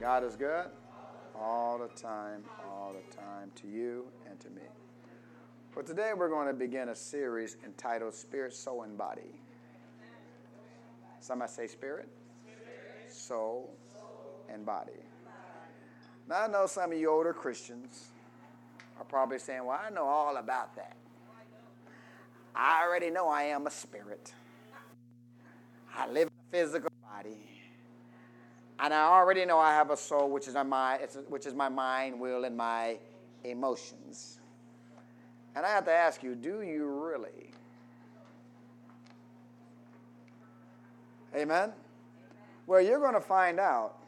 God is good all the time, all the time, to you and to me. For today, we're going to begin a series entitled Spirit, Soul, and Body. Somebody say Spirit, Soul, and Body. Now, I know some of you older Christians are probably saying, Well, I know all about that. I already know I am a spirit. I live in a physical body. And I already know I have a soul, which is my mind, which is my mind, will, and my emotions. And I have to ask you, do you really? Amen? Well, you're going to find out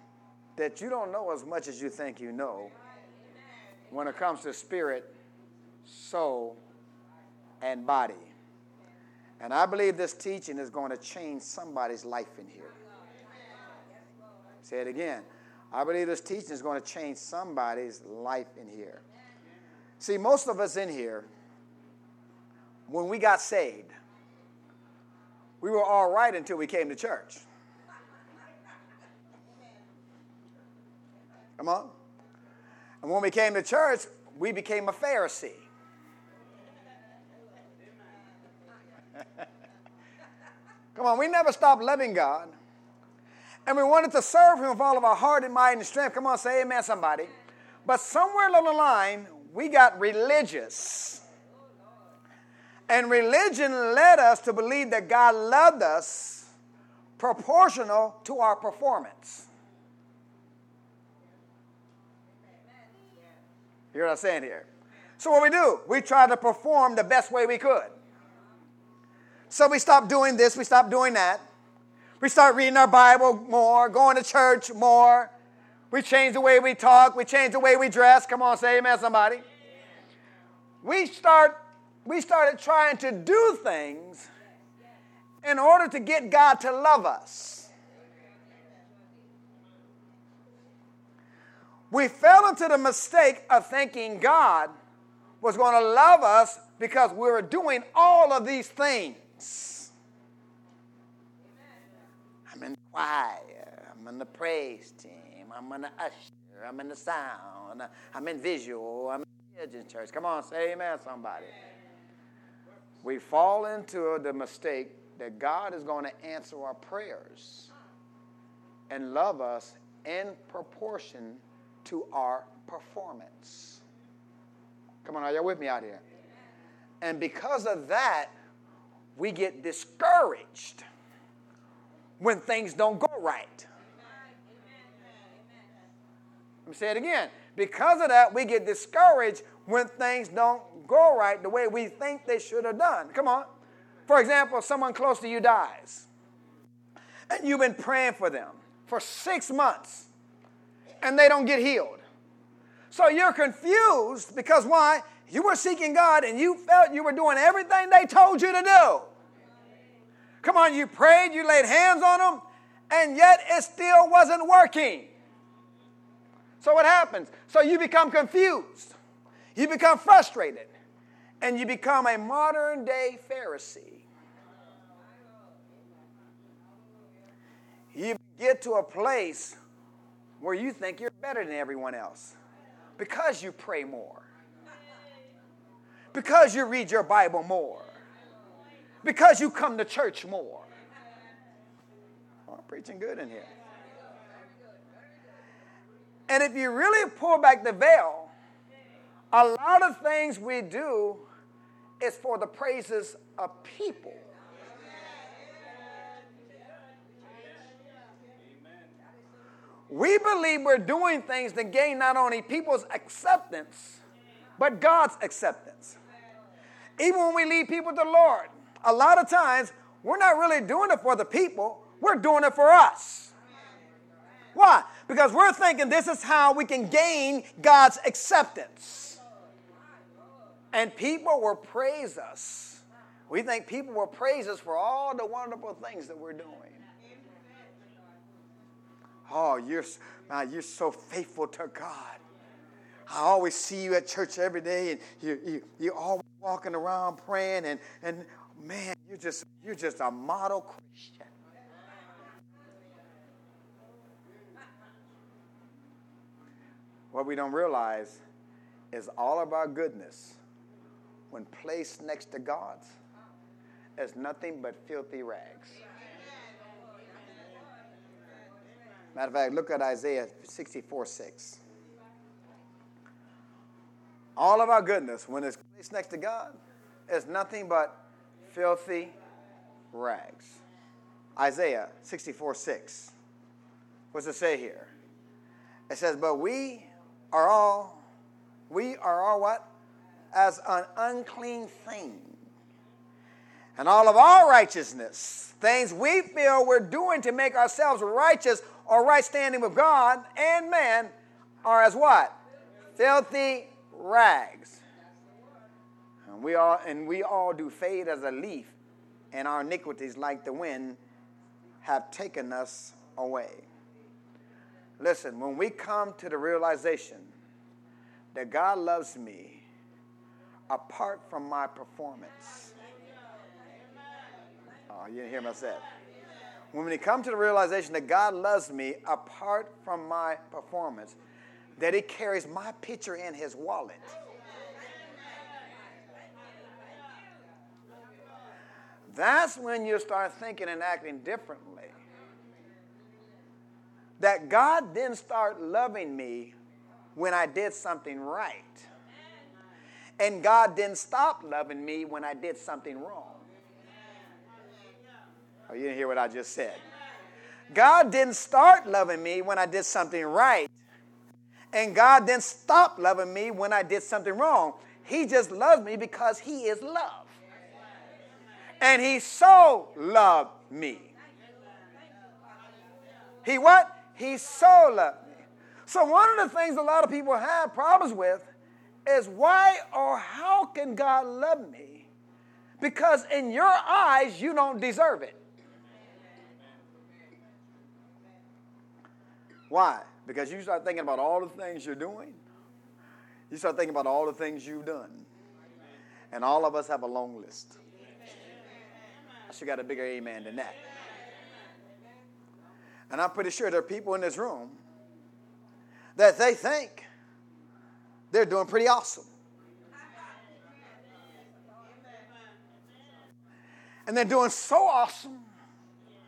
that you don't know as much as you think you know when it comes to spirit, soul, and body. And I believe this teaching is going to change somebody's life in here. Say it again. I believe this teaching is going to change somebody's life in here. See, most of us in here, when we got saved, we were all right until we came to church. Come on. And when we came to church, we became a Pharisee. Come on, we never stopped loving God. And we wanted to serve Him with all of our heart and mind and strength. Come on, say amen, somebody. But somewhere along the line, we got religious. And religion led us to believe that God loved us proportional to our performance. You hear what I'm saying here? So, what we do, we try to perform the best way we could. So, we stop doing this, we stop doing that. We start reading our Bible more, going to church more. We change the way we talk, we change the way we dress. Come on, say amen, somebody. We start we started trying to do things in order to get God to love us. We fell into the mistake of thinking God was going to love us because we were doing all of these things. I'm in the choir, I'm in the praise team, I'm in the usher, I'm in the sound, I'm in visual, I'm in the church. Come on, say amen, somebody. We fall into the mistake that God is going to answer our prayers and love us in proportion to our performance. Come on, are y'all with me out here? And because of that, we get discouraged when things don't go right. Let me say it again. Because of that, we get discouraged when things don't go right the way we think they should have done. Come on. For example, someone close to you dies, and you've been praying for them for six months, and they don't get healed. So you're confused because why? You were seeking God and you felt you were doing everything they told you to do. Come on, you prayed, you laid hands on them, and yet it still wasn't working. So what happens? So you become confused. You become frustrated. And you become a modern day Pharisee. You get to a place where you think you're better than everyone else because you pray more, because you read your Bible more, because you come to church more. Oh, I'm preaching good in here. And if you really pull back the veil, a lot of things we do is for the praises of people. We believe we're doing things to gain not only people's acceptance, but God's acceptance. Even when we lead people to the Lord, a lot of times we're not really doing it for the people, we're doing it for us. Why? Because we're thinking this is how we can gain God's acceptance. And people will praise us. We think people will praise us for all the wonderful things that we're doing. Oh, you're, man, you're so faithful to God. I always see you at church every day, and you, you, you're always walking around praying, and, and man, you're just, you're just a model Christian. What we don't realize is all of our goodness, when placed next to God's, is nothing but filthy rags. Matter of fact, look at Isaiah 64 6. All of our goodness, when it's placed next to God, is nothing but filthy rags. Isaiah 64 6. What's it say here? It says, But we are all, we are all what? As an unclean thing. And all of our righteousness, things we feel we're doing to make ourselves righteous or right standing with God and man, are as what? Filthy rags. And we all and we all do fade as a leaf, and our iniquities, like the wind, have taken us away. Listen, when we come to the realization that God loves me apart from my performance. Oh, you didn't hear me say When we come to the realization that God loves me apart from my performance, that He carries my picture in His wallet. That's when you start thinking and acting differently that God didn't start loving me when I did something right. And God didn't stop loving me when I did something wrong. Oh, you didn't hear what I just said. God didn't start loving me when I did something right. And God didn't stop loving me when I did something wrong. He just loves me because He is love. And He so loved me. He what? He so loved me. So, one of the things a lot of people have problems with is why or how can God love me? Because in your eyes, you don't deserve it. Why? Because you start thinking about all the things you're doing. You start thinking about all the things you've done. And all of us have a long list. Should got a bigger amen than that. And I'm pretty sure there are people in this room that they think they're doing pretty awesome. And they're doing so awesome,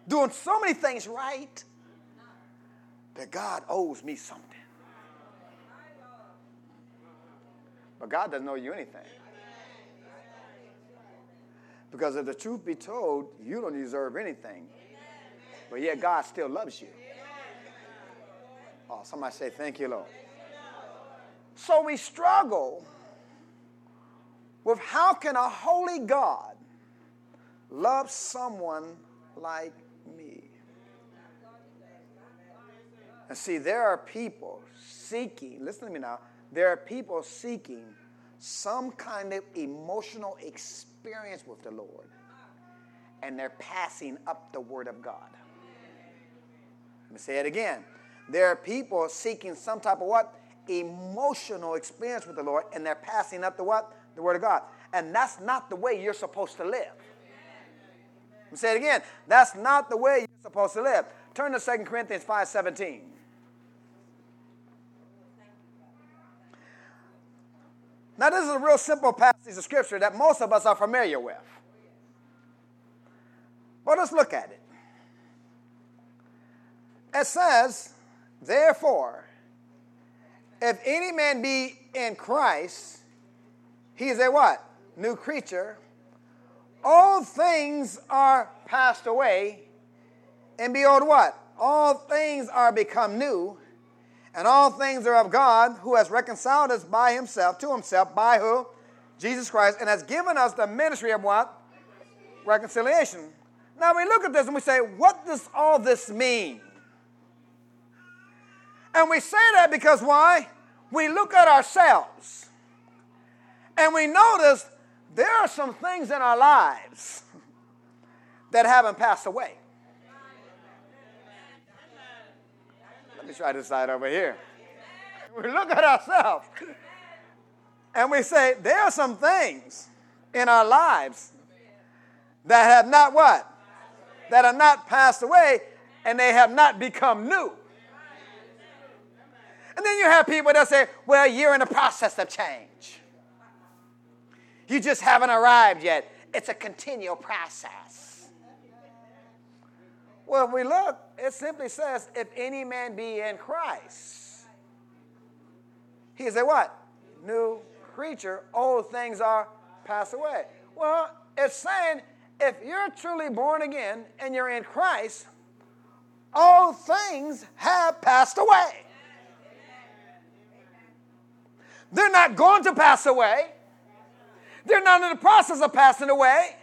doing so many things right, that God owes me something. But God doesn't owe you anything. Because if the truth be told, you don't deserve anything. But yet God still loves you. Oh, somebody say, Thank you, Lord. So we struggle with how can a holy God love someone like me? And see, there are people seeking, listen to me now, there are people seeking some kind of emotional experience with the Lord, and they're passing up the Word of God. Let me say it again. There are people seeking some type of what? Emotional experience with the Lord, and they're passing up the what? The Word of God. And that's not the way you're supposed to live. Let me say it again. That's not the way you're supposed to live. Turn to 2 Corinthians 5 17. Now, this is a real simple passage of scripture that most of us are familiar with. But let's look at it. It says, therefore, if any man be in Christ, he is a what? New creature. All things are passed away, and behold, what? All things are become new, and all things are of God, who has reconciled us by himself to himself, by who? Jesus Christ, and has given us the ministry of what? Reconciliation. Now we look at this and we say, what does all this mean? And we say that because why? We look at ourselves and we notice there are some things in our lives that haven't passed away. Let me try this side over here. We look at ourselves and we say, there are some things in our lives that have not what? That are not passed away and they have not become new. And then you have people that say, well, you're in the process of change. You just haven't arrived yet. It's a continual process. Well, if we look, it simply says, if any man be in Christ, he is a what? New creature. Old things are passed away. Well, it's saying if you're truly born again and you're in Christ, all things have passed away. They're not going to pass away. They're not in the process of passing away.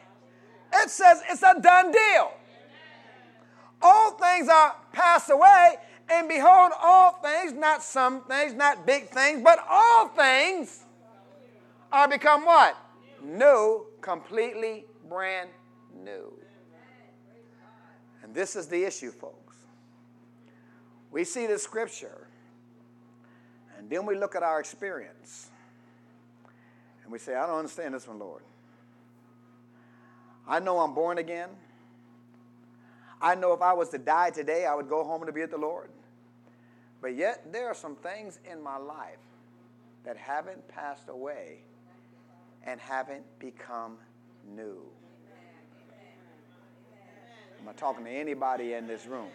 It says it's a done deal. All things are passed away, and behold, all things, not some things, not big things, but all things are become what? New, completely brand new. And this is the issue, folks. We see the scripture, and then we look at our experience, and we say, I don't understand this one, Lord. I know I'm born again. I know if I was to die today, I would go home to be with the Lord. But yet, there are some things in my life that haven't passed away and haven't become new. Am I talking to anybody in this room?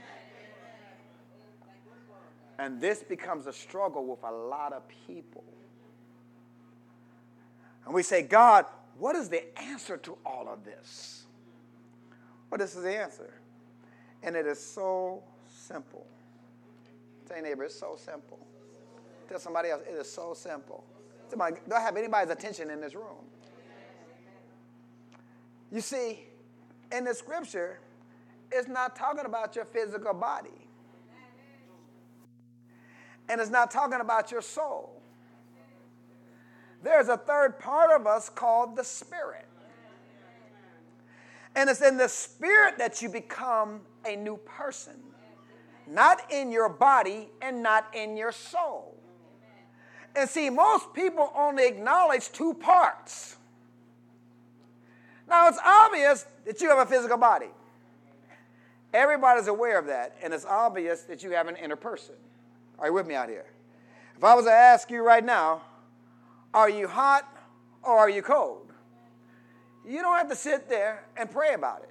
And this becomes a struggle with a lot of people. And we say, God, what is the answer to all of this? Well, this is the answer. And it is so simple. Tell neighbor, it's so simple. Tell somebody else, it is so simple. Somebody, do I have anybody's attention in this room? You see, in the scripture, it's not talking about your physical body. And it's not talking about your soul. There's a third part of us called the spirit. And it's in the spirit that you become a new person, not in your body and not in your soul. And see, most people only acknowledge two parts. Now, it's obvious that you have a physical body. Everybody's aware of that, and it's obvious that you have an inner person. Are you with me out here? If I was to ask you right now, are you hot or are you cold? You don't have to sit there and pray about it.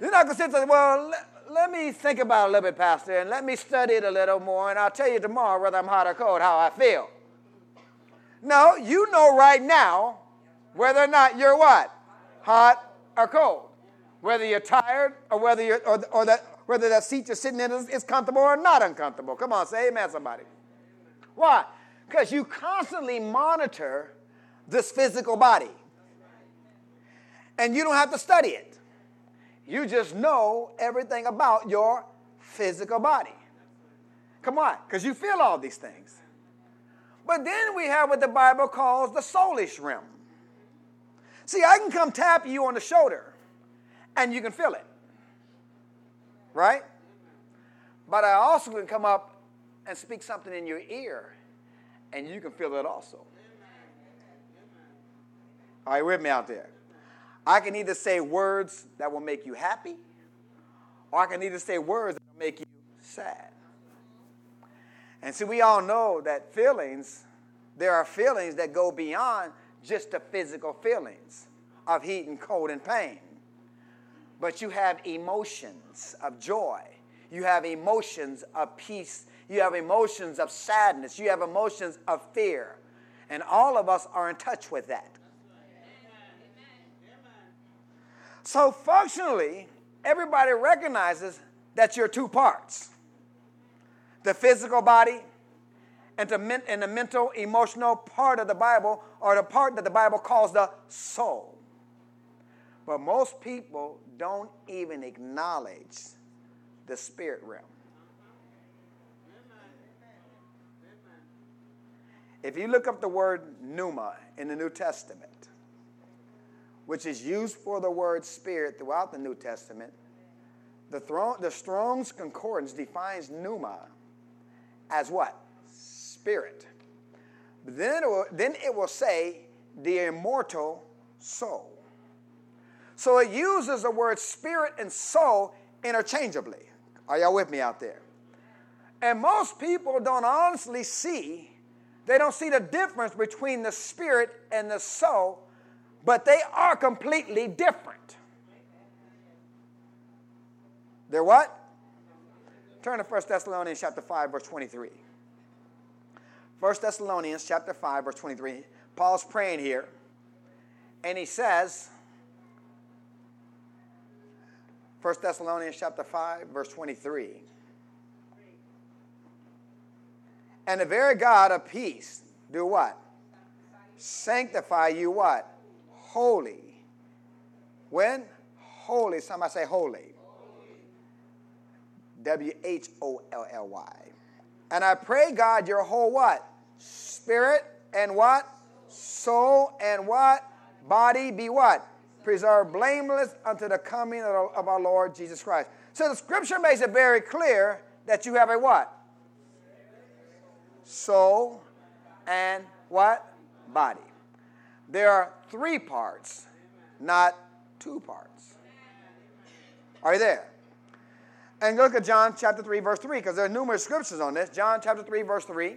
You're not going to sit there, well, let, me think about it a little bit, Pastor, and let me study it a little more, and I'll tell you tomorrow whether I'm hot or cold, how I feel. No, you know right now whether or not you're what? Hot or cold. Whether you're tired or whether you're or, or that whether that seat you're sitting in is, is comfortable or not uncomfortable. Come on, say amen, somebody. Why? Because you constantly monitor this physical body. And you don't have to study it. You just know everything about your physical body. Come on, because you feel all these things. But then we have what the Bible calls the soulish realm. See, I can come tap you on the shoulder and you can feel it. Right? But I also can come up and speak something in your ear and you can feel it also. Are you with me out there? I can either say words that will make you happy, or I can either say words that will make you sad. And see, we all know that feelings, there are feelings that go beyond just the physical feelings of heat and cold and pain. But you have emotions of joy. You have emotions of peace. You have emotions of sadness. You have emotions of fear. And all of us are in touch with that. So, functionally, everybody recognizes that you're two parts the physical body and the, and the mental, emotional part of the Bible, or the part that the Bible calls the soul. But most people don't even acknowledge the spirit realm. If you look up the word pneuma in the New Testament, which is used for the word spirit throughout the New Testament, the, the Strong's Concordance defines pneuma as what? Spirit. But then it, will, then it will say the immortal soul. So it uses the word spirit and soul interchangeably. Are y'all with me out there? And most people don't honestly see, they don't see the difference between the spirit and the soul, but they are completely different. They're what? Turn to 1 Thessalonians chapter 5, verse 23. 1 Thessalonians chapter 5, verse 23. Paul's praying here, and he says, 1 Thessalonians chapter 5, verse 23. And the very God of peace do what? Sanctify you what? Holy. When? Holy. Somebody say holy. W H O L L Y. And I pray God your whole what? Spirit and what? Soul and what? Body be what? Preserved blameless unto the coming of our Lord Jesus Christ. So the scripture makes it very clear that you have a what? Soul and what? Body. There are three parts, not two parts. Are you there? And look at John chapter 3, verse 3, because there are numerous scriptures on this. John chapter 3, verse 3.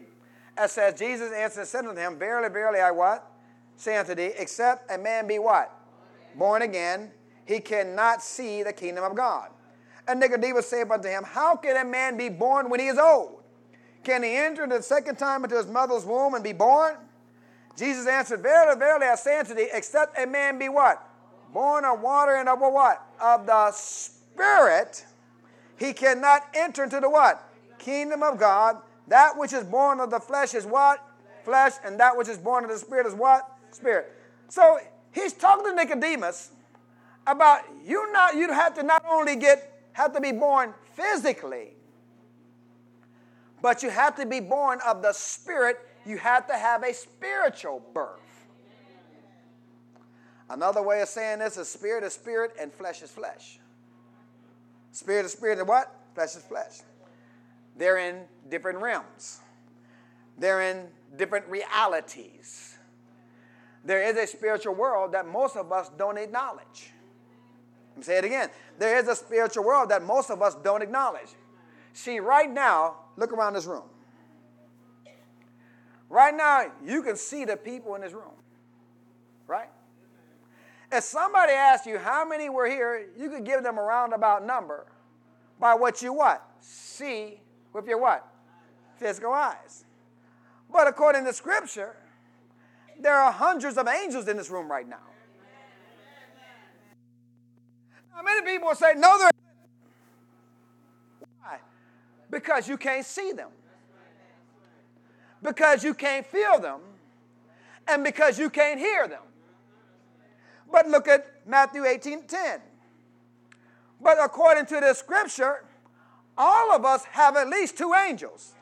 It says, Jesus answered and said unto him, Verily, verily, I what? Say unto thee, except a man be what? Born again, he cannot see the kingdom of God. And Nicodemus said unto him, How can a man be born when he is old? Can he enter the second time into his mother's womb and be born? Jesus answered, Verily, verily, I say unto thee, except a man be what? Born of water and of what? Of the Spirit he cannot enter into the what? Kingdom of God. That which is born of the flesh is what? Flesh, and that which is born of the spirit is what? Spirit. So he's talking to Nicodemus about you not you have to not only get have to be born physically, but you have to be born of the spirit. You have to have a spiritual birth. Another way of saying this is spirit is spirit and flesh is flesh. Spirit is spirit and what? Flesh is flesh. They're in different realms. They're in different realities. There is a spiritual world that most of us don't acknowledge. Let me say it again. There is a spiritual world that most of us don't acknowledge. See, right now, look around this room. Right now, you can see the people in this room. Right? If somebody asked you how many were here, you could give them a roundabout number by what you what? See with your what? Physical eyes. But according to scripture, there are hundreds of angels in this room right now. Now many people say, no, there. Why? Because you can't see them. Because you can't feel them. And because you can't hear them. But look at Matthew 18 10. But according to the scripture, all of us have at least two angels.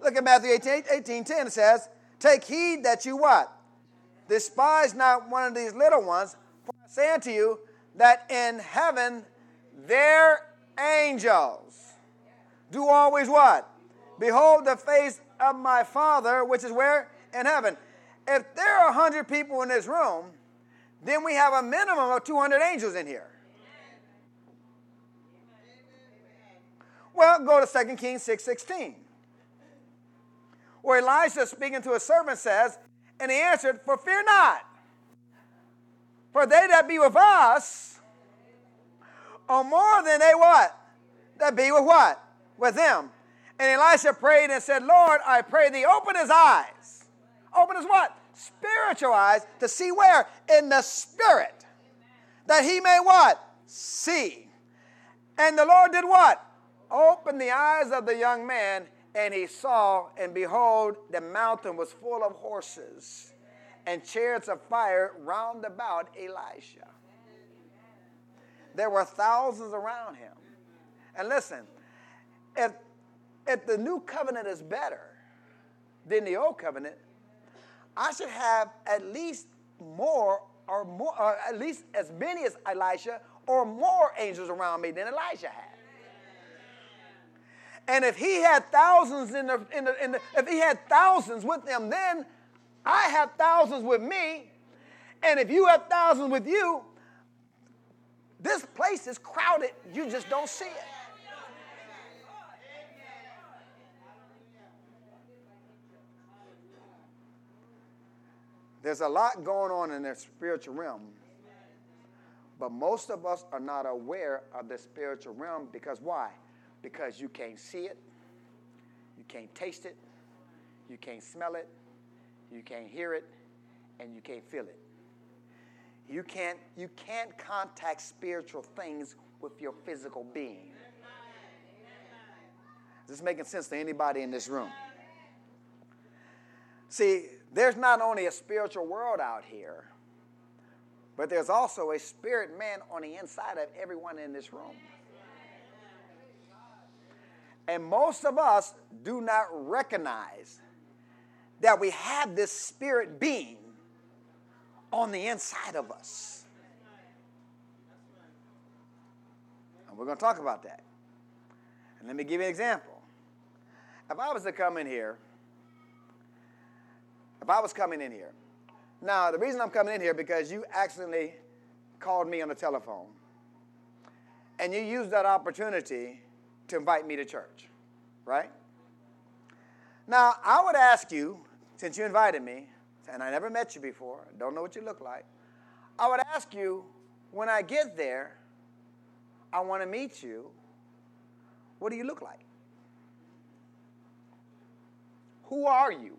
Look at Matthew 18, 18 10. It says, Take heed that you what? Despise not one of these little ones, for I say unto you that in heaven their angels do always what? Behold the face of my Father, which is where? In heaven if there are 100 people in this room, then we have a minimum of 200 angels in here. Well, go to 2 Kings 6 16. Where Elisha speaking to a servant says, and he answered, For fear not, for they that be with us are more than they what? That be with what? With them. And Elisha prayed and said, Lord, I pray thee, open his eyes. Open his what? spiritual eyes to see where? In the spirit. That he may what? See. And the Lord did what? Open the eyes of the young man, and he saw, and behold, the mountain was full of horses and chariots of fire round about Elisha. There were thousands around him. And listen, if, if the new covenant is better than the old covenant, I should have at least more or more, or at least as many as Elisha or more angels around me than Elijah had. And if he had thousands in the, in the, in the if he had thousands with him, then I have thousands with me. And if you have thousands with you, this place is crowded. You just don't see it. There's a lot going on in the spiritual realm. But most of us are not aware of the spiritual realm because why? Because you can't see it, you can't taste it, you can't smell it, you can't hear it, and you can't feel it. You can't, you can't contact spiritual things with your physical being. Is this making sense to anybody in this room? See, there's not only a spiritual world out here, but there's also a spirit man on the inside of everyone in this room. And most of us do not recognize that we have this spirit being on the inside of us. And we're going to talk about that. And let me give you an example. If I was to come in here, if I was coming in here, now the reason I'm coming in here because you accidentally called me on the telephone and you used that opportunity to invite me to church, right? Now, I would ask you, since you invited me, and I never met you before, don't know what you look like, I would ask you, when I get there, I want to meet you, what do you look like? Who are you?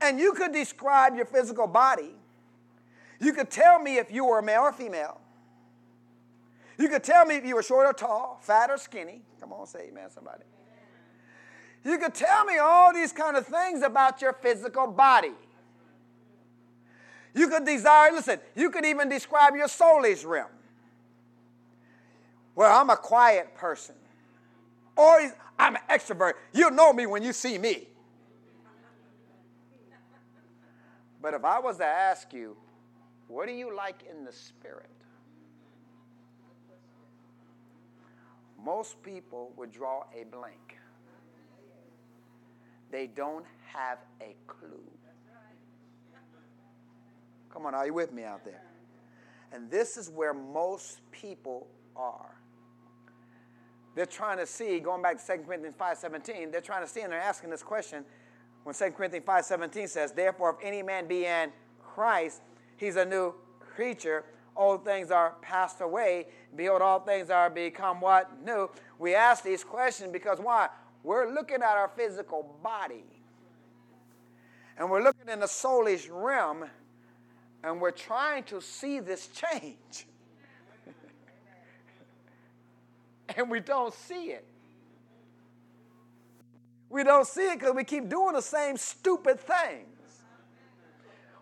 And you could describe your physical body. You could tell me if you were male or female. You could tell me if you were short or tall, fat or skinny. Come on, say amen, somebody. You could tell me all these kind of things about your physical body. You could desire, listen, you could even describe your soulish realm. Well, I'm a quiet person. Or I'm an extrovert. You'll know me when you see me. But if I was to ask you, what do you like in the spirit? Most people would draw a blank. They don't have a clue. Come on, are you with me out there? And this is where most people are. They're trying to see, going back to 2 Corinthians 5.17, they're trying to see and they're asking this question when 2 Corinthians 5.17 says, Therefore, if any man be in Christ, he's a new creature. Old things are passed away. Behold, all things are become what? New. We ask these questions because why? We're looking at our physical body. And we're looking in the soulish realm and we're trying to see this change. and we don't see it. We don't see it because we keep doing the same stupid things.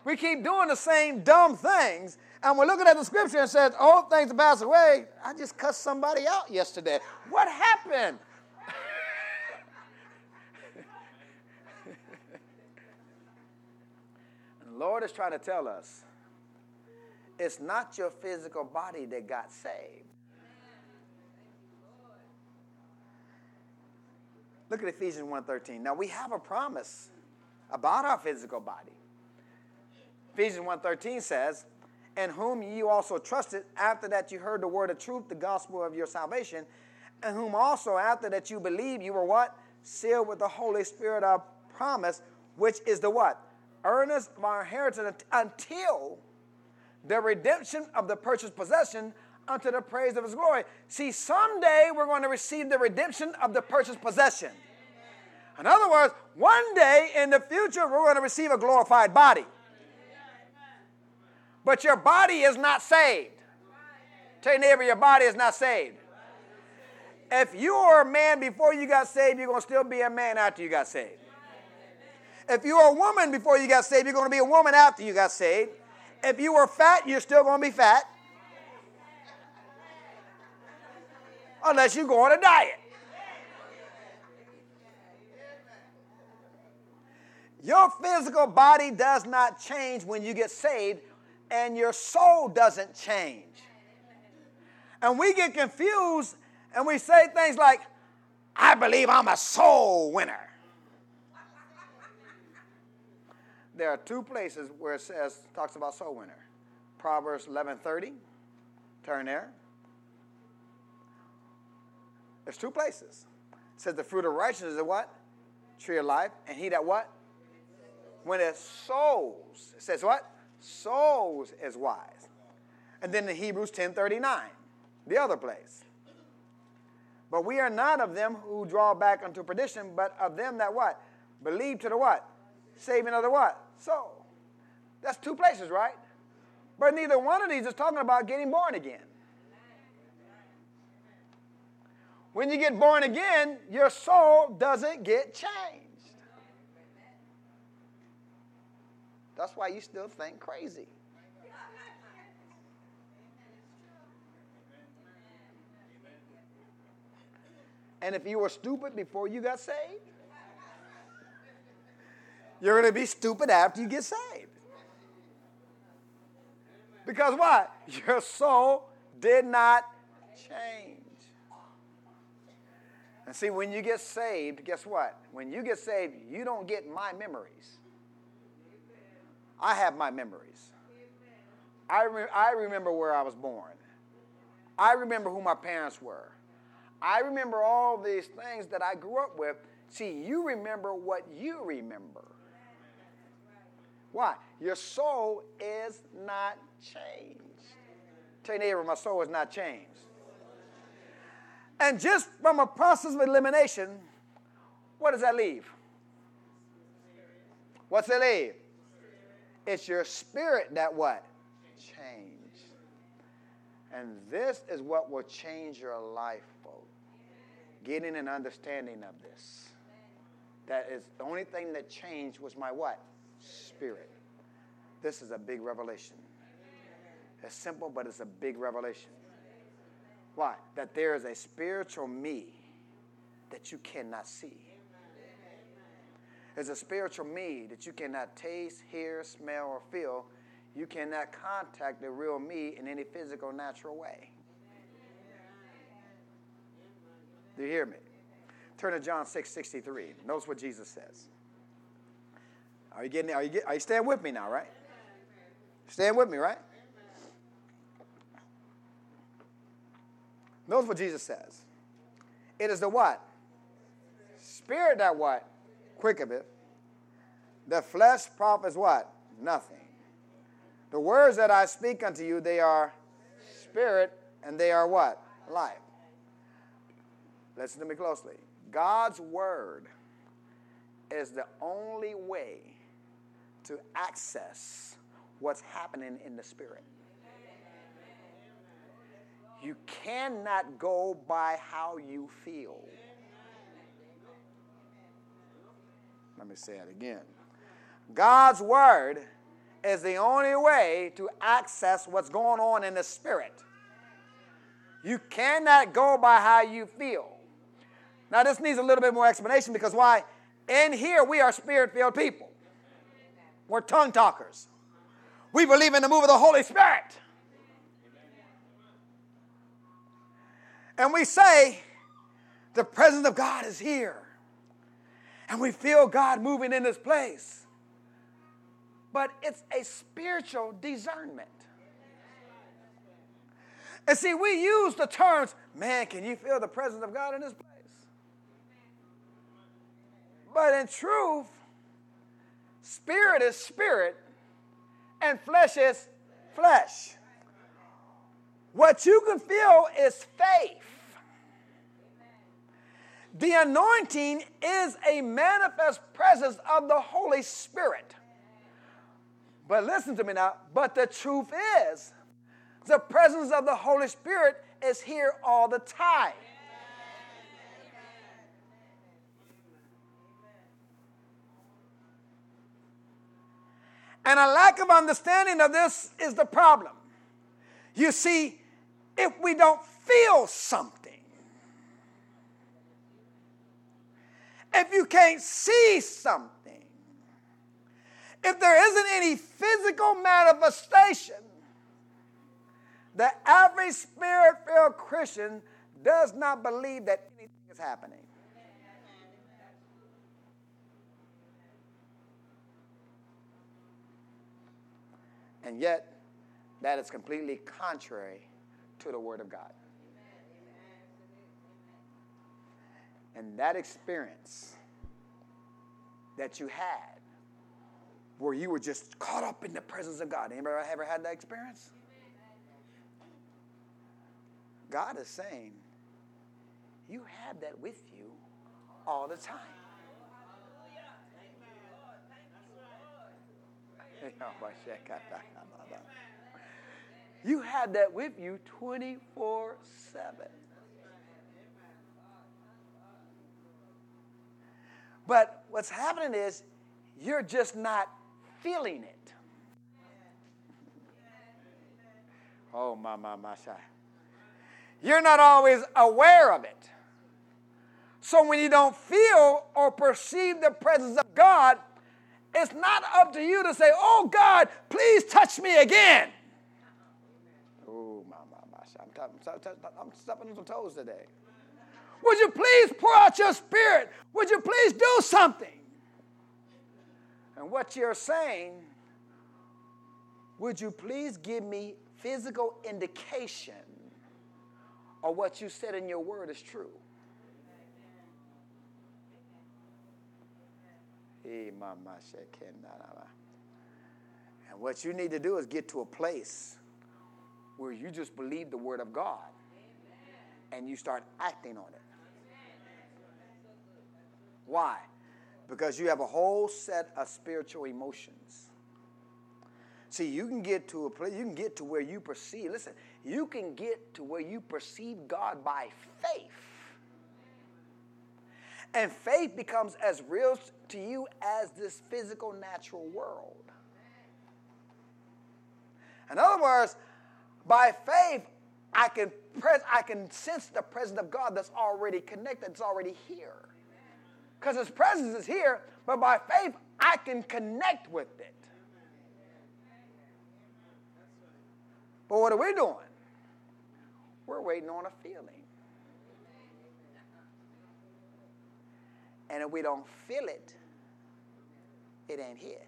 We keep doing the same dumb things. And we're looking at the scripture and says, all things pass away. I just cussed somebody out yesterday. What happened? and the Lord is trying to tell us it's not your physical body that got saved. Look at Ephesians 1.13. Now we have a promise about our physical body. Ephesians 1.13 says, In whom you also trusted after that you heard the word of truth, the gospel of your salvation, and whom also after that you believed you were what? Sealed with the Holy Spirit of promise, which is the what? Earnest of our inheritance until the redemption of the purchased possession unto the praise of his glory. See, someday we're going to receive the redemption of the purchased possession. In other words, one day in the future we're going to receive a glorified body. But your body is not saved. Tell your neighbor, your body is not saved. If you were a man before you got saved, you're going to still be a man after you got saved. If you were a woman before you got saved, you're going to be a woman after you got saved. If you were fat, you're still going to be fat. Unless you go on a diet. Your physical body does not change when you get saved, and your soul doesn't change. And we get confused and we say things like, I believe I'm a soul winner. There are two places where it says, talks about soul winner. Proverbs 11:30. Turn there. There's two places. It says the fruit of righteousness is what? Tree of life. And he that what? when it souls, it says what? Souls is wise. And then in Hebrews 10:39, the other place. But we are not of them who draw back unto perdition, but of them that what? Believe to the what? Saving of the what? Soul. That's two places, right? But neither one of these is talking about getting born again. When you get born again, your soul doesn't get changed. That's why you still think crazy. And if you were stupid before you got saved, you're going to be stupid after you get saved. Because what? Your soul did not change. And see, when you get saved, guess what? When you get saved, you don't get my memories. I have my memories. I, re- I remember where I was born. I remember who my parents were. I remember all these things that I grew up with. See, you remember what you remember. Why? Your soul is not changed. Tell your neighbor, my soul is not changed. And just from a process of elimination, what does that leave? What's it leave? It's your spirit that what? Change. And this is what will change your life, folks. Getting an understanding of this. That is the only thing that changed was my what? Spirit. This is a big revelation. It's simple, but it's a big revelation. Why? That there is a spiritual me that you cannot see. There's a spiritual me that you cannot taste, hear, smell, or feel. You cannot contact the real me in any physical, natural way. Do you hear me? Turn to John 6 63. Notice what Jesus says. Are you getting are you, get, are you staying with me now, right? Staying with me, right? Notice what Jesus says. It is the what? Spirit that what? Quick of it. The flesh profits what? Nothing. The words that I speak unto you, they are spirit and they are what? Life. Listen to me closely. God's word is the only way to access what's happening in the spirit. You cannot go by how you feel. Let me say it again. God's word is the only way to access what's going on in the spirit. You cannot go by how you feel. Now, this needs a little bit more explanation because why? In here, we are spirit filled people. We're tongue talkers. We believe in the move of the Holy Spirit. And we say, the presence of God is here. And we feel God moving in this place. But it's a spiritual discernment. And see, we use the terms, man, can you feel the presence of God in this place? But in truth, spirit is spirit and flesh is flesh. What you can feel is faith. The anointing is a manifest presence of the Holy Spirit. But listen to me now. But the truth is, the presence of the Holy Spirit is here all the time. And a lack of understanding of this is the problem. You see, if we don't feel something, if you can't see something, if there isn't any physical manifestation, the average spirit filled Christian does not believe that anything is happening. And yet, that is completely contrary to the Word of God. And that experience that you had where you were just caught up in the presence of God. Anybody ever had that experience? God is saying, you have that with you all the time. You have that with you 24 7. But what's happening is you're just not feeling it. Oh, my, my, my. You're not always aware of it. So when you don't feel or perceive the presence of God, it's not up to you to say, Oh God, please touch me again. I'm, I'm stepping on some toes today. Would you please pour out your spirit? Would you please do something? And what you're saying, would you please give me physical indication of what you said in your word is true? And what you need to do is get to a place where you just believe the word of God and you start acting on it. Why? Because you have a whole set of spiritual emotions. See, you can get to a place, you can get to where you perceive, listen, you can get to where you perceive God by faith. And faith becomes as real to you as this physical, natural world. In other words, by faith, I can, I can sense the presence of God that's already connected, it's already here because His presence is here, but by faith, I can connect with it. But what are we doing? We're waiting on a feeling. And if we don't feel it, it ain't here.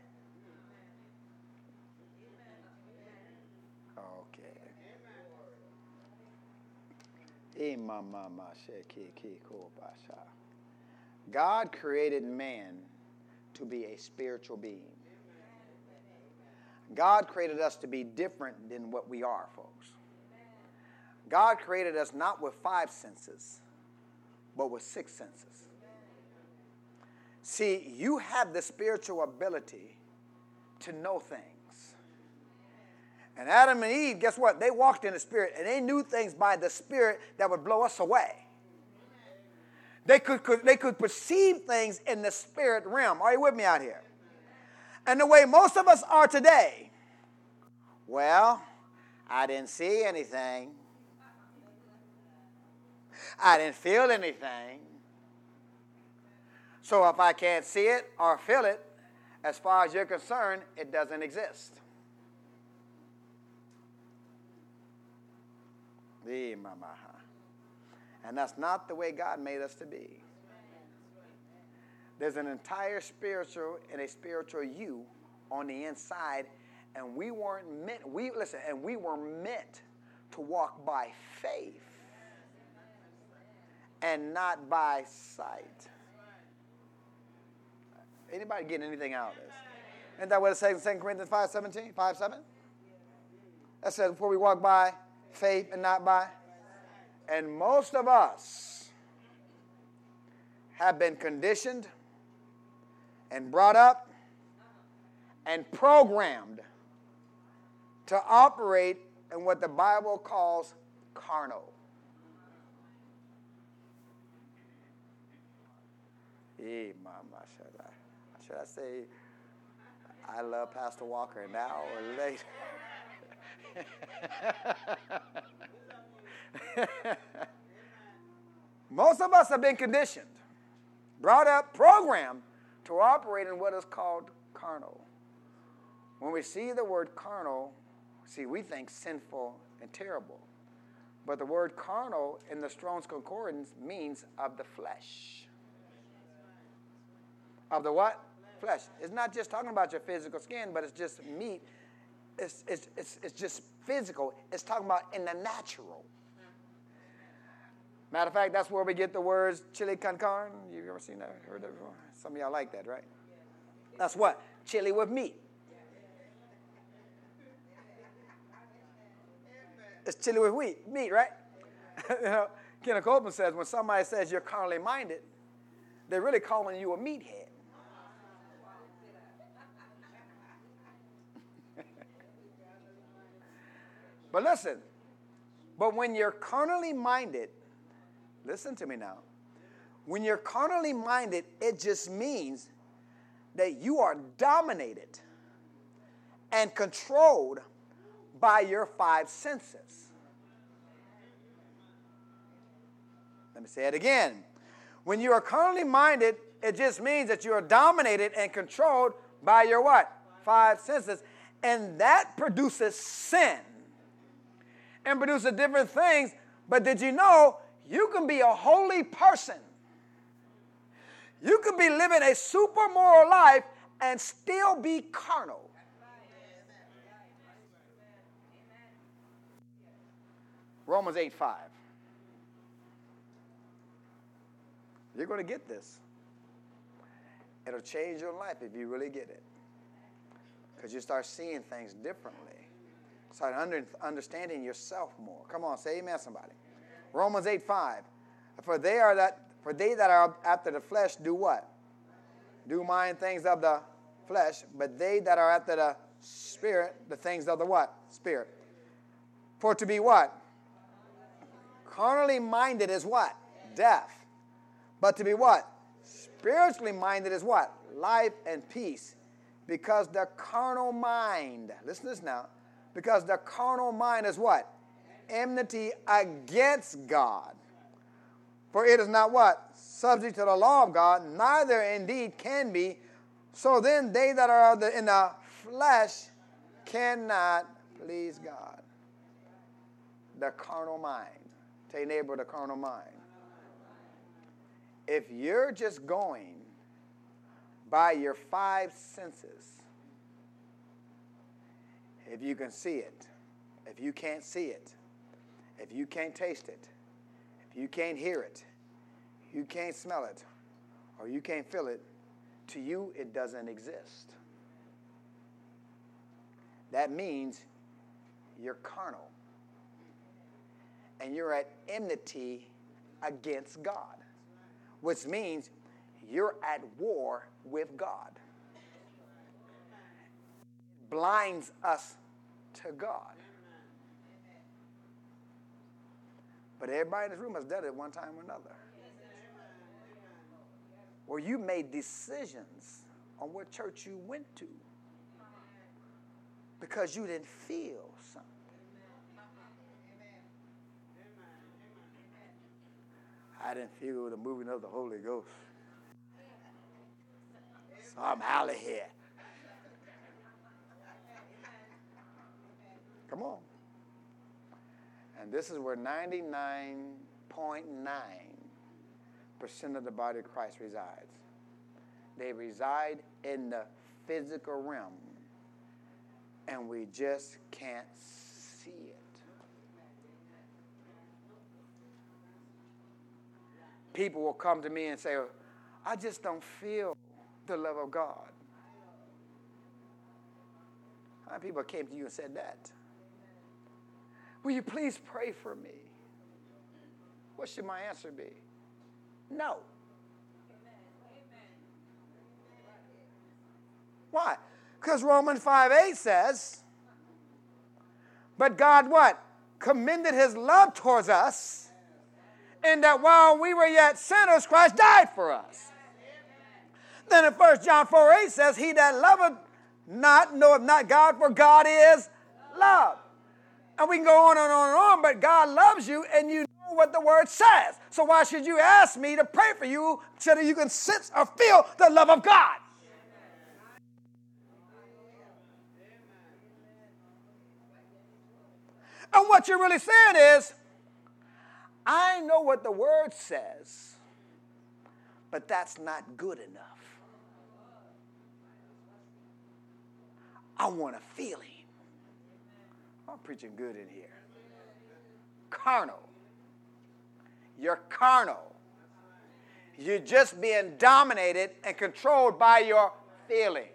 God created man to be a spiritual being. God created us to be different than what we are, folks. God created us not with five senses, but with six senses. See, you have the spiritual ability to know things. And Adam and Eve, guess what? They walked in the Spirit and they knew things by the Spirit that would blow us away. They could, could, they could perceive things in the spirit realm. Are you with me out here? And the way most of us are today, well, I didn't see anything. I didn't feel anything. So if I can't see it or feel it, as far as you're concerned, it doesn't exist. And that's not the way God made us to be. There's an entire spiritual and a spiritual you on the inside, and we weren't meant, we listen, and we were meant to walk by faith and not by sight. Anybody getting anything out of this? Isn't that what it says in 2 Corinthians 5 17? 5 7? That says, before we walk by faith and not by and most of us have been conditioned and brought up and programmed to operate in what the Bible calls carnal. Hey, mama, should I, should I say I love Pastor Walker now or later? Most of us have been conditioned, brought up, programmed to operate in what is called carnal. When we see the word carnal, see, we think sinful and terrible. But the word carnal in the Strong's Concordance means of the flesh. Of the what? Flesh. It's not just talking about your physical skin, but it's just meat. It's, it's, it's, it's just physical. It's talking about in the natural. Matter of fact, that's where we get the words chili con carne. You ever seen that? Heard that before? Some of y'all like that, right? That's what? chili with meat. It's chili with wheat, meat, right? you know, Kenneth Copeland says when somebody says you're carnally minded, they're really calling you a meathead. But listen, but when you're carnally minded, listen to me now. When you're carnally minded, it just means that you are dominated and controlled by your five senses. Let me say it again. When you are carnally minded, it just means that you are dominated and controlled by your what? Five senses. And that produces sin and produces different things. But did you know you can be a holy person? You can be living a super moral life and still be carnal. Romans 8 5. You're going to get this. It'll change your life if you really get it. Because you start seeing things differently. Start under, understanding yourself more. Come on, say amen, somebody. Romans 8 5. For they are that for they that are after the flesh do what? Do mind things of the flesh, but they that are after the spirit, the things of the what? Spirit. For to be what? Carnally minded is what? Death. But to be what? Spiritually minded is what? Life and peace. Because the carnal mind, listen to this now, because the carnal mind is what? Enmity against God. For it is not what? Subject to the law of God, neither indeed can be. So then they that are in the flesh cannot please God. The carnal mind. Tell your neighbor the carnal mind. If you're just going by your five senses, if you can see it, if you can't see it, if you can't taste it, if you can't hear it, you can't smell it, or you can't feel it, to you it doesn't exist. That means you're carnal. And you're at enmity against God, which means you're at war with God. Blinds us to God. But everybody in this room has done it one time or another. Where you made decisions on what church you went to because you didn't feel something. I didn't feel the moving of the Holy Ghost. So I'm out of here. Come on. And this is where 99.9% of the body of Christ resides. They reside in the physical realm, and we just can't see it. People will come to me and say, I just don't feel the love of God. How many people came to you and said that? Will you please pray for me? What should my answer be? No. Why? Because Romans 5 8 says, But God what? Commended his love towards us, in that while we were yet sinners, Christ died for us. Then in 1 John 4 8 says, He that loveth not knoweth not God, for God is love. And we can go on and on and on, but God loves you and you know what the word says. So why should you ask me to pray for you so that you can sense or feel the love of God? And what you're really saying is, I know what the word says, but that's not good enough. I want to feel feeling. I'm preaching good in here. Carnal. You're carnal. You're just being dominated and controlled by your feelings.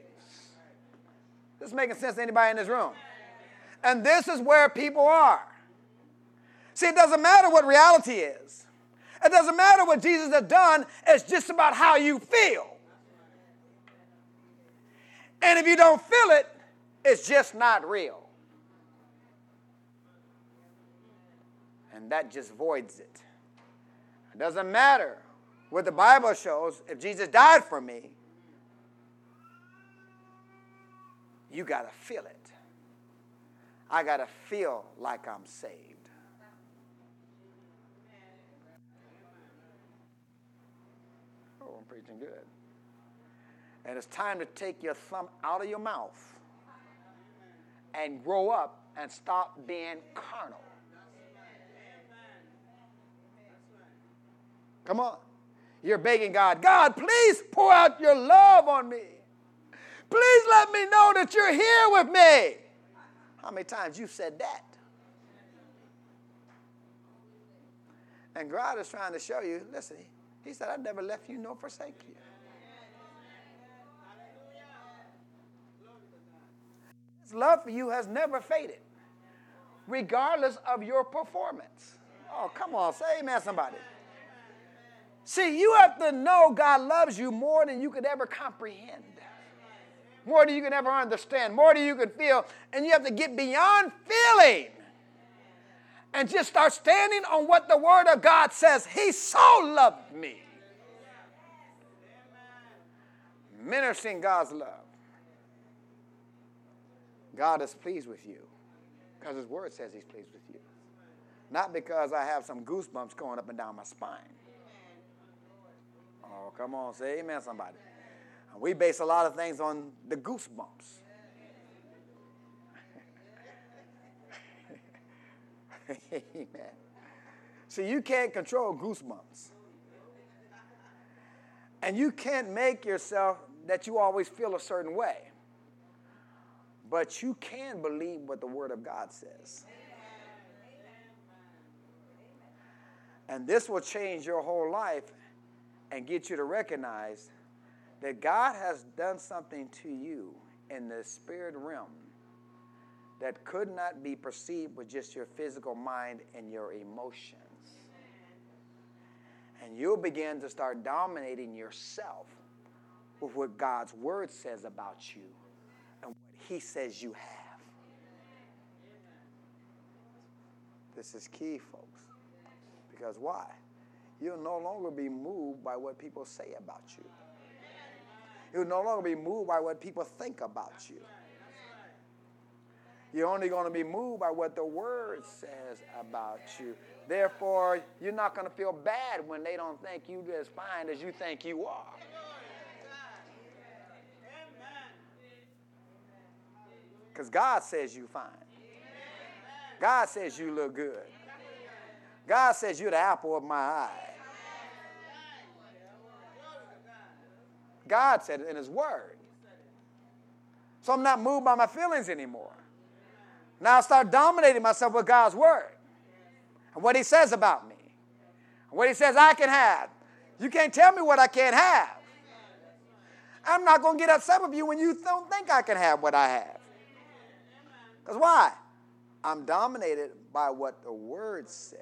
This is making sense to anybody in this room. And this is where people are. See, it doesn't matter what reality is. It doesn't matter what Jesus has done. It's just about how you feel. And if you don't feel it, it's just not real. And that just voids it. It doesn't matter what the Bible shows. If Jesus died for me, you got to feel it. I got to feel like I'm saved. Oh, I'm preaching good. And it's time to take your thumb out of your mouth and grow up and stop being carnal. Come on. You're begging God, God, please pour out your love on me. Please let me know that you're here with me. How many times you said that? And God is trying to show you, listen, He said, I never left you nor forsake you. His love for you has never faded, regardless of your performance. Oh, come on, say amen, somebody. See, you have to know God loves you more than you could ever comprehend, more than you can ever understand, more than you can feel. And you have to get beyond feeling and just start standing on what the Word of God says. He so loved me. Ministering God's love. God is pleased with you because His Word says He's pleased with you. Not because I have some goosebumps going up and down my spine. Oh, come on, say amen, somebody. We base a lot of things on the goosebumps. amen. See, you can't control goosebumps. And you can't make yourself that you always feel a certain way. But you can believe what the Word of God says. And this will change your whole life and get you to recognize that God has done something to you in the spirit realm that could not be perceived with just your physical mind and your emotions. And you'll begin to start dominating yourself with what God's word says about you and what He says you have. This is key, folks. Because why? You'll no longer be moved by what people say about you. You'll no longer be moved by what people think about you. You're only going to be moved by what the Word says about you. Therefore, you're not going to feel bad when they don't think you as fine as you think you are. Because God says you're fine. God says you look good. God says you're the apple of my eye. God said it in His Word. So I'm not moved by my feelings anymore. Now I start dominating myself with God's Word and what He says about me, what He says I can have. You can't tell me what I can't have. I'm not going to get upset with you when you don't think I can have what I have. Because why? I'm dominated by what the Word says,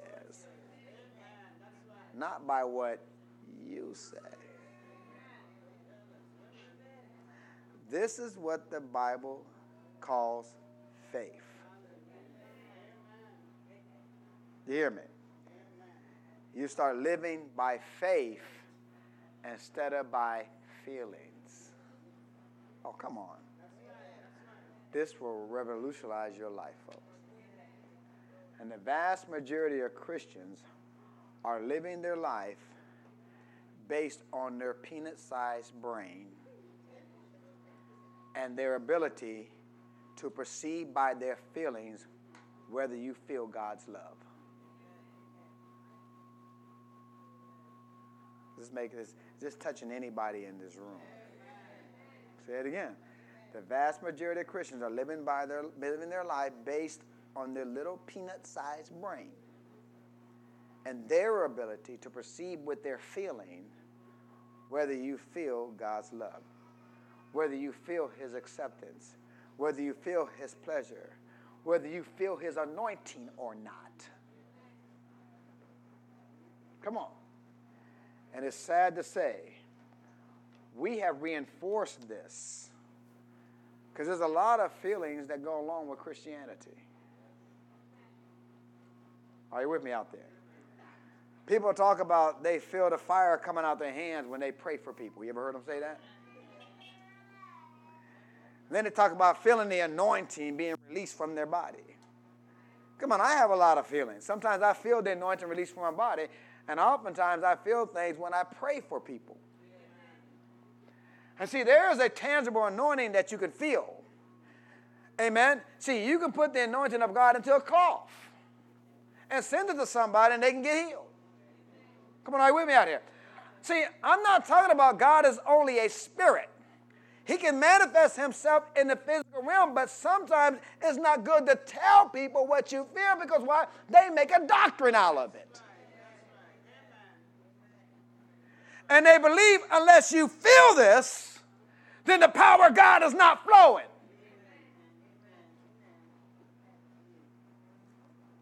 not by what you say. This is what the Bible calls faith. You hear me? You start living by faith instead of by feelings. Oh, come on. This will revolutionize your life, folks. And the vast majority of Christians are living their life based on their peanut sized brain and their ability to perceive by their feelings whether you feel God's love. This this is this touching anybody in this room. Say it again. The vast majority of Christians are living by their living their life based on their little peanut-sized brain and their ability to perceive with their feeling whether you feel God's love whether you feel his acceptance, whether you feel his pleasure, whether you feel his anointing or not. Come on. And it's sad to say, we have reinforced this because there's a lot of feelings that go along with Christianity. Are you with me out there? People talk about they feel the fire coming out their hands when they pray for people. You ever heard them say that? then they talk about feeling the anointing being released from their body. Come on, I have a lot of feelings. Sometimes I feel the anointing released from my body, and oftentimes I feel things when I pray for people. And see, there is a tangible anointing that you can feel. Amen. See, you can put the anointing of God into a cloth and send it to somebody and they can get healed. Come on, are you with me out here? See, I'm not talking about God as only a spirit. He can manifest himself in the physical realm, but sometimes it's not good to tell people what you feel because why? They make a doctrine out of it. And they believe unless you feel this, then the power of God is not flowing.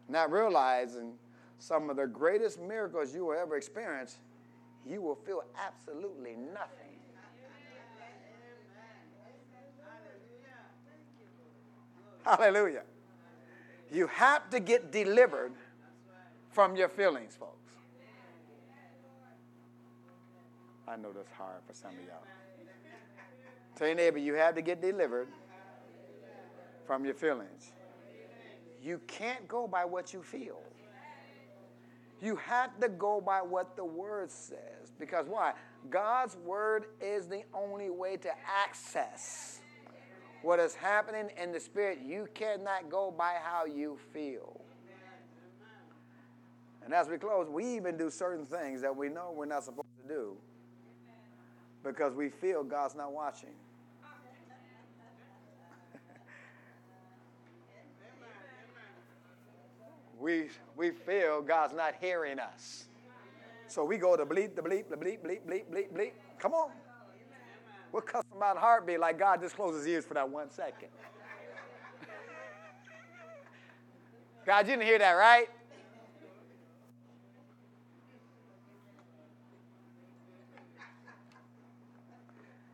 Not realizing some of the greatest miracles you will ever experience, you will feel absolutely nothing. Hallelujah. You have to get delivered from your feelings, folks. I know that's hard for some of y'all. Tell your neighbor, you have to get delivered from your feelings. You can't go by what you feel. You have to go by what the Word says. Because why? God's Word is the only way to access what is happening in the Spirit. You cannot go by how you feel. And as we close, we even do certain things that we know we're not supposed to do because we feel God's not watching. We, we feel God's not hearing us. So we go to bleep, the bleep, the bleep, bleep, bleep, bleep, bleep. Come on. We'll cuss them out heartbeat like God just closes his ears for that one second. God, you didn't hear that, right?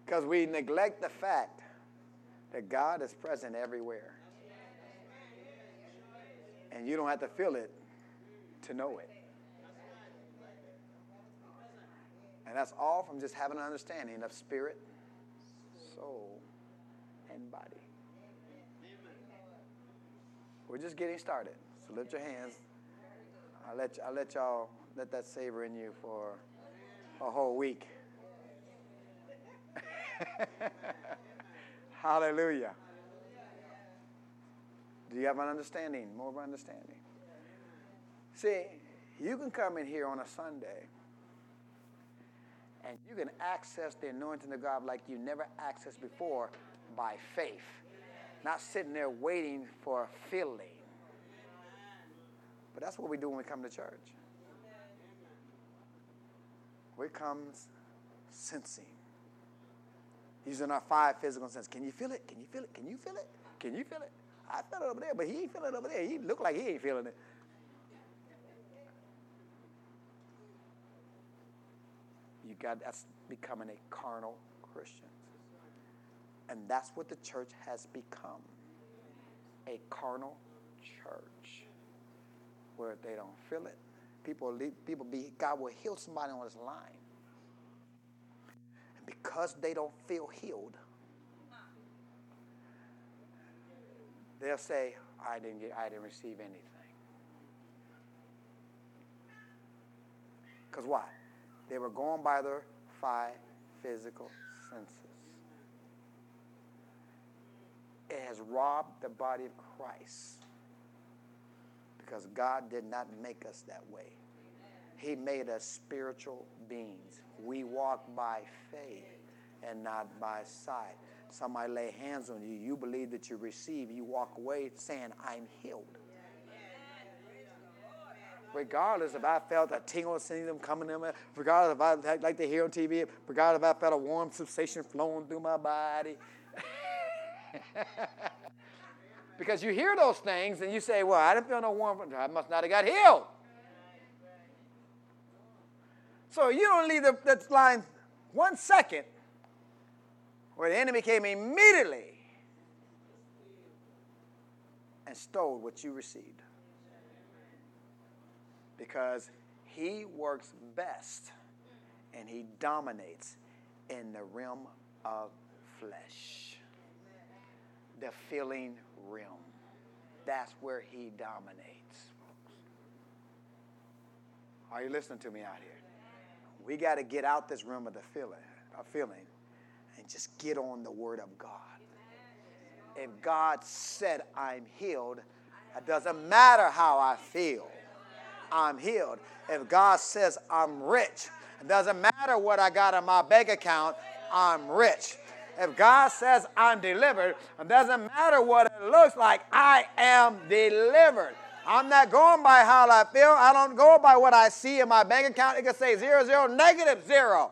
Because we neglect the fact that God is present everywhere. And you don't have to feel it to know it. And that's all from just having an understanding of spirit, soul, and body. We're just getting started. So lift your hands. I'll let, I'll let y'all let that savor in you for a whole week. Hallelujah. Do you have an understanding, more of an understanding? See, you can come in here on a Sunday and you can access the anointing of God like you never accessed before by faith, not sitting there waiting for a feeling. But that's what we do when we come to church. We come sensing. Using our five physical senses. Can you feel it? Can you feel it? Can you feel it? Can you feel it? I felt it over there, but he ain't feeling it over there. He look like he ain't feeling it. You got that's becoming a carnal Christian. And that's what the church has become. A carnal church. Where they don't feel it. People leave, people be God will heal somebody on this line. And because they don't feel healed, they'll say, I didn't get, I didn't receive anything. Because why? They were going by their five physical senses. It has robbed the body of Christ because God did not make us that way. He made us spiritual beings. We walk by faith and not by sight. Somebody lay hands on you, you believe that you receive, you walk away saying, I'm healed. Regardless if I felt a tingle seeing them coming in, regardless if I like to hear on TV, regardless if I felt a warm sensation flowing through my body. because you hear those things and you say, Well, I didn't feel no warmth. I must not have got healed. So you don't leave the, the line one second where the enemy came immediately and stole what you received. Because he works best and he dominates in the realm of flesh, the feeling realm. That's where he dominates. Are you listening to me out here? We got to get out this realm of the feeling, of feeling, and just get on the Word of God. If God said I'm healed, it doesn't matter how I feel. I'm healed. If God says I'm rich, it doesn't matter what I got in my bank account, I'm rich. If God says I'm delivered, it doesn't matter what it looks like, I am delivered. I'm not going by how I feel. I don't go by what I see in my bank account. It can say zero, zero, negative zero.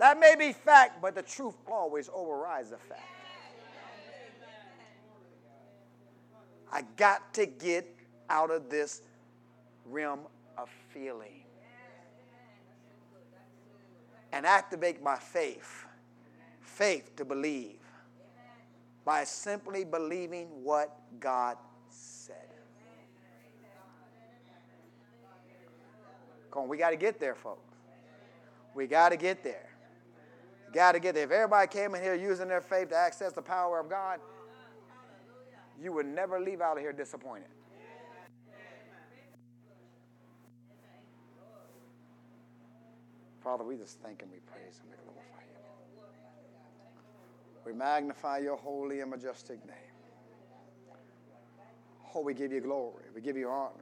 That may be fact, but the truth always overrides the fact. I got to get out of this realm of feeling and activate my faith. Faith to believe by simply believing what God said. Come on, we got to get there, folks. We got to get there. Got to get there. If everybody came in here using their faith to access the power of God, you would never leave out of here disappointed. Father, we just thank and we praise and we glorify you. We magnify your holy and majestic name. Oh, we give you glory. We give you honor.